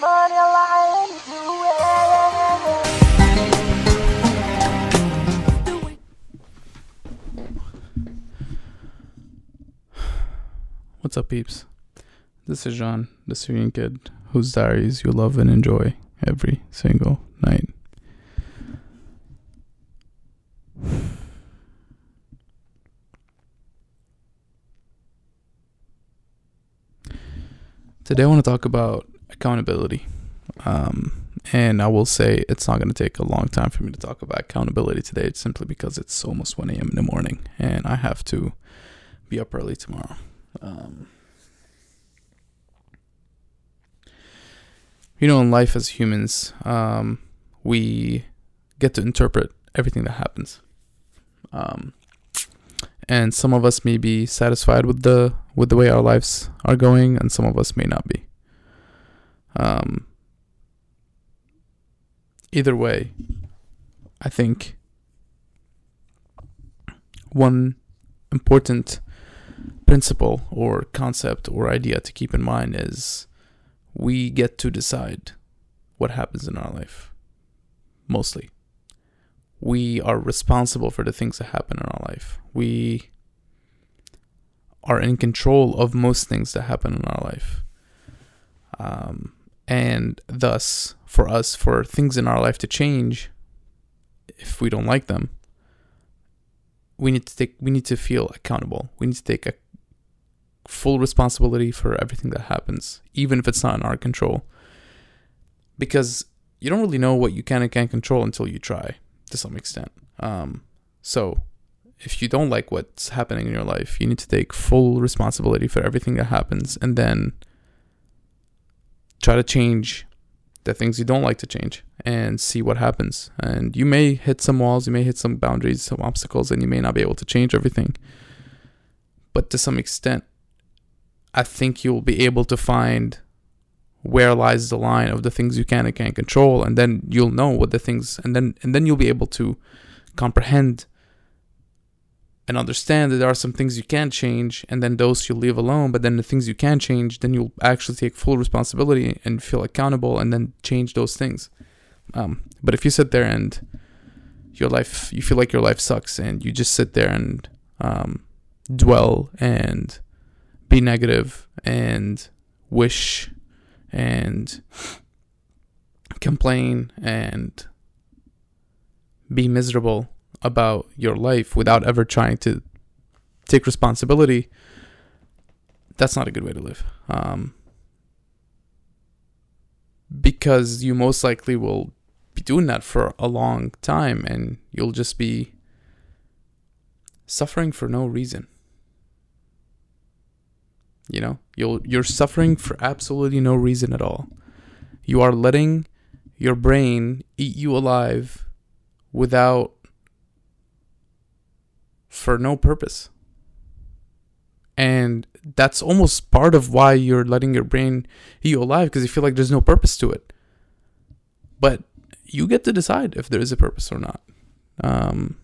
What's up, peeps? This is Jean, the Syrian kid whose diaries you love and enjoy every single night. Today, I want to talk about accountability. Um, and I will say it's not going to take a long time for me to talk about accountability today, it's simply because it's almost 1 a.m. in the morning and I have to be up early tomorrow. Um, you know, in life as humans, um, we get to interpret everything that happens. Um, and some of us may be satisfied with the with the way our lives are going, and some of us may not be. Um, either way, I think one important principle or concept or idea to keep in mind is we get to decide what happens in our life. Mostly. We are responsible for the things that happen in our life. We are in control of most things that happen in our life. Um, and thus, for us, for things in our life to change, if we don't like them, we need to take we need to feel accountable. We need to take a full responsibility for everything that happens, even if it's not in our control. Because you don't really know what you can and can't control until you try to some extent. Um, so, if you don't like what's happening in your life, you need to take full responsibility for everything that happens and then try to change the things you don't like to change and see what happens. And you may hit some walls, you may hit some boundaries, some obstacles, and you may not be able to change everything. But to some extent, I think you'll be able to find where lies the line of the things you can and can't control, and then you'll know what the things, and then and then you'll be able to comprehend and understand that there are some things you can't change, and then those you'll leave alone. But then the things you can change, then you'll actually take full responsibility and feel accountable, and then change those things. Um, but if you sit there and your life, you feel like your life sucks, and you just sit there and um, dwell and be negative and wish and complain and be miserable about your life without ever trying to take responsibility, that's not a good way to live. Um, because you most likely will be doing that for a long time and you'll just be suffering for no reason. You know, you'll you're suffering for absolutely no reason at all. You are letting your brain eat you alive without for no purpose. And that's almost part of why you're letting your brain eat you alive because you feel like there's no purpose to it. But you get to decide if there is a purpose or not. Um,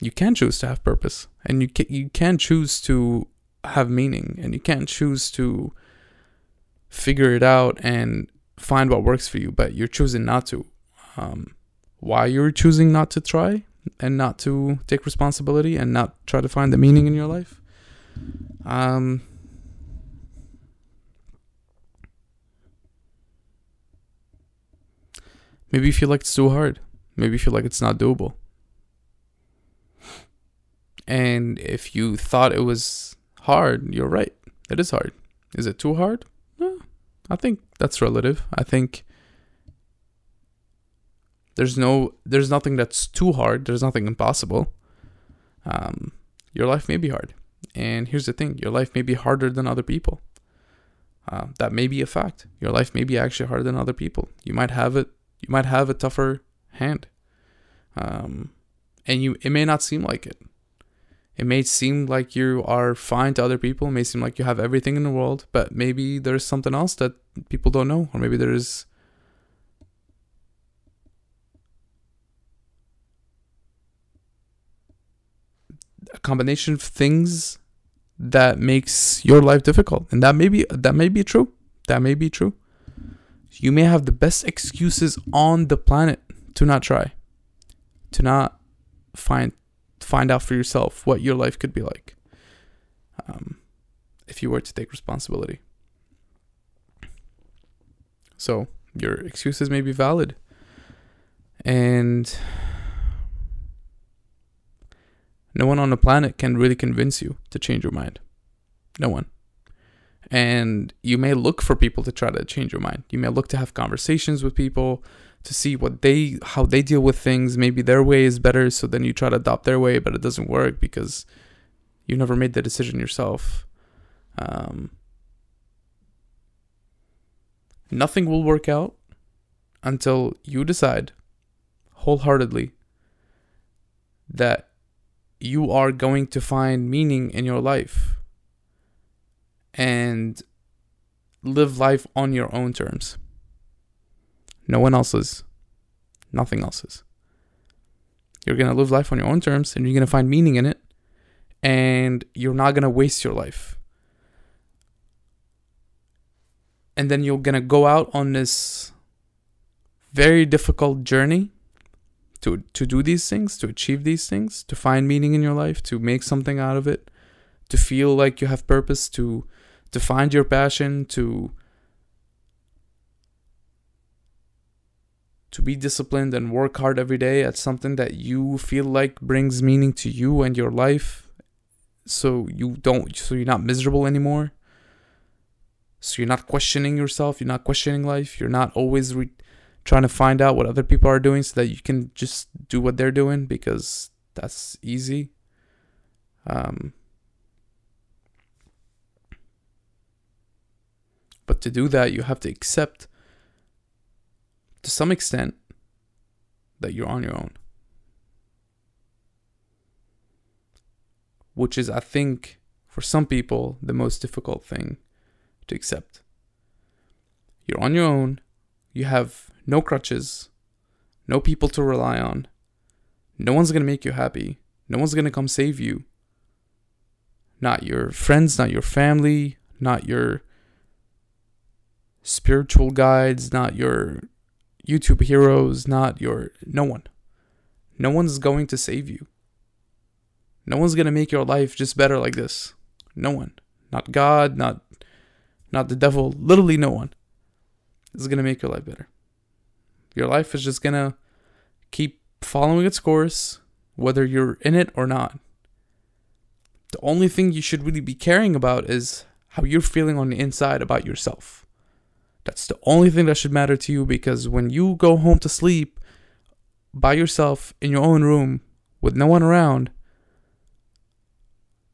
you can choose to have purpose, and you can, you can choose to have meaning and you can't choose to figure it out and find what works for you but you're choosing not to um, why you're choosing not to try and not to take responsibility and not try to find the meaning in your life um, maybe you feel like it's too hard maybe you feel like it's not doable and if you thought it was hard, you're right. It is hard. Is it too hard? No, I think that's relative. I think there's no there's nothing that's too hard. There's nothing impossible. Um, your life may be hard, and here's the thing: your life may be harder than other people. Uh, that may be a fact. Your life may be actually harder than other people. You might have it. You might have a tougher hand, um, and you it may not seem like it. It may seem like you are fine to other people, it may seem like you have everything in the world, but maybe there's something else that people don't know, or maybe there's a combination of things that makes your life difficult. And that may be that may be true. That may be true. You may have the best excuses on the planet to not try, to not find find out for yourself what your life could be like. Um, if you were to take responsibility. So your excuses may be valid. And no one on the planet can really convince you to change your mind. No one. And you may look for people to try to change your mind. You may look to have conversations with people to see what they how they deal with things. Maybe their way is better, so then you try to adopt their way, but it doesn't work because you never made the decision yourself. Um, nothing will work out until you decide wholeheartedly that you are going to find meaning in your life and live life on your own terms. No one else's. Nothing else's. You're going to live life on your own terms and you're going to find meaning in it and you're not going to waste your life. And then you're going to go out on this very difficult journey to to do these things, to achieve these things, to find meaning in your life, to make something out of it, to feel like you have purpose, to to find your passion, to to be disciplined and work hard every day at something that you feel like brings meaning to you and your life. So you don't so you're not miserable anymore. So you're not questioning yourself you're not questioning life you're not always re- trying to find out what other people are doing so that you can just do what they're doing because that's easy. Um, but to do that, you have to accept to some extent that you're on your own. Which is, I think, for some people, the most difficult thing to accept. You're on your own, you have no crutches, no people to rely on. No one's going to make you happy. No one's going to come save you. Not your friends, not your family, not your spiritual guides, not your YouTube heroes, not your. No one. No one's going to save you. No one's going to make your life just better like this. No one. Not God, not not the devil, literally no one is going to make your life better. Your life is just gonna keep following its course, whether you're in it or not. The only thing you should really be caring about is how you're feeling on the inside about yourself. That's the only thing that should matter to you because when you go home to sleep by yourself in your own room with no one around,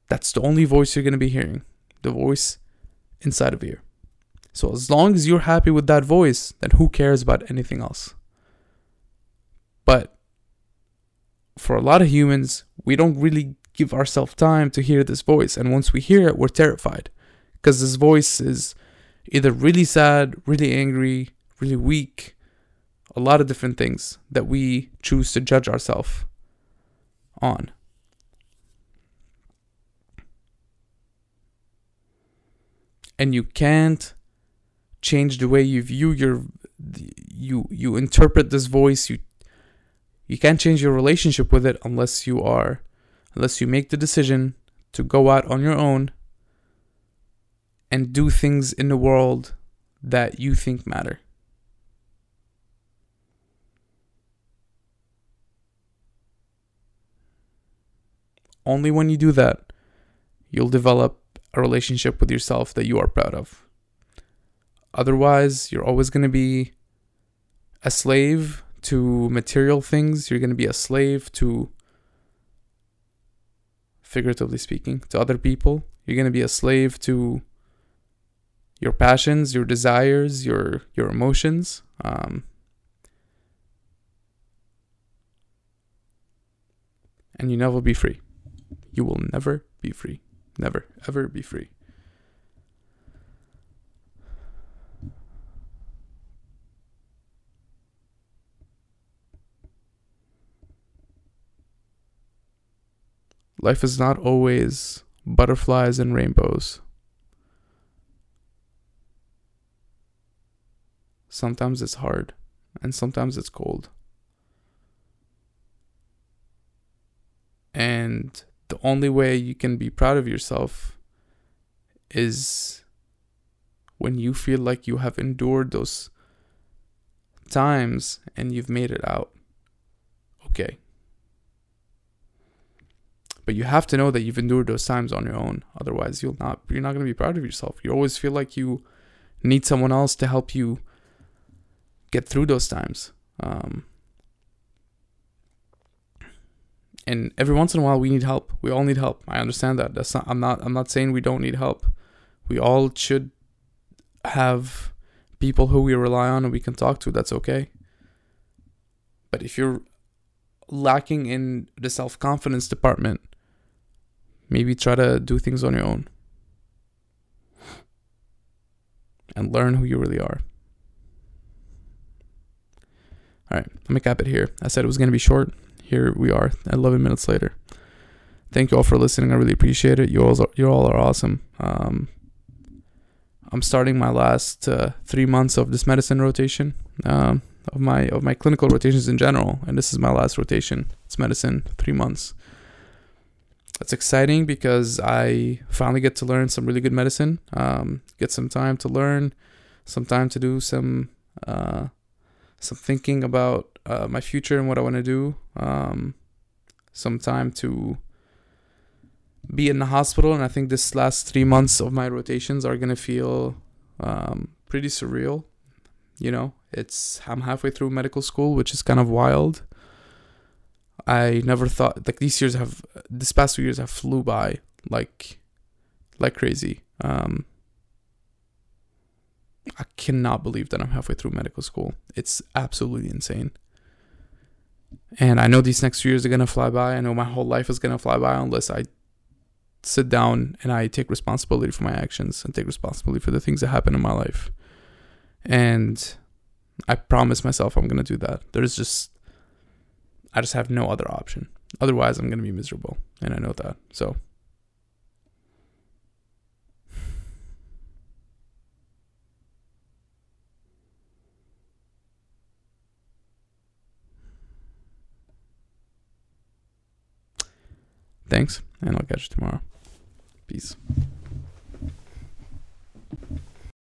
that's the only voice you're going to be hearing the voice inside of you. So as long as you're happy with that voice, then who cares about anything else? But for a lot of humans, we don't really give ourselves time to hear this voice. And once we hear it, we're terrified because this voice is either really sad, really angry, really weak, a lot of different things that we choose to judge ourselves on. And you can't change the way you view your you you interpret this voice you you can't change your relationship with it unless you are unless you make the decision to go out on your own and do things in the world that you think matter. Only when you do that you'll develop a relationship with yourself that you are proud of Otherwise, you're always going to be a slave to material things. You're going to be a slave to, figuratively speaking, to other people. You're going to be a slave to your passions, your desires, your your emotions. Um, and you never be free. You will never be free. Never, ever be free. Life is not always butterflies and rainbows. Sometimes it's hard, and sometimes it's cold. And the only way you can be proud of yourself is when you feel like you have endured those times and you've made it out. Okay. But you have to know that you've endured those times on your own. Otherwise, you'll not you're not going to be proud of yourself. You always feel like you need someone else to help you get through those times. Um, and every once in a while we need help. We all need help. I understand that. That's not I'm not I'm not saying we don't need help. We all should have people who we rely on and we can talk to. That's okay. But if you're lacking in the self-confidence department, maybe try to do things on your own. And learn who you really are. All right, let me cap it here. I said it was going to be short. Here we are 11 minutes later. Thank you all for listening. I really appreciate it. You all are, you all are awesome. Um, i'm starting my last uh, three months of this medicine rotation um, of my of my clinical rotations in general. And this is my last rotation. It's medicine three months it's exciting because i finally get to learn some really good medicine um, get some time to learn some time to do some uh, some thinking about uh, my future and what I want to do. Um, some time to be in the hospital, and I think this last three months of my rotations are gonna feel um, pretty surreal. You know, it's I'm halfway through medical school, which is kind of wild. I never thought like these years have this past two years have flew by like like crazy. Um, I cannot believe that I'm halfway through medical school. It's absolutely insane. And I know these next few years are to fly by. I know my whole life is to fly by unless I sit down and I take responsibility for my actions and take responsibility for the things that happen in my life. And I promise myself I'm to do that. There's just, I just have no other option. Otherwise, I'm going to be miserable. And I know that. So Thanks, and I'll catch you tomorrow. Peace.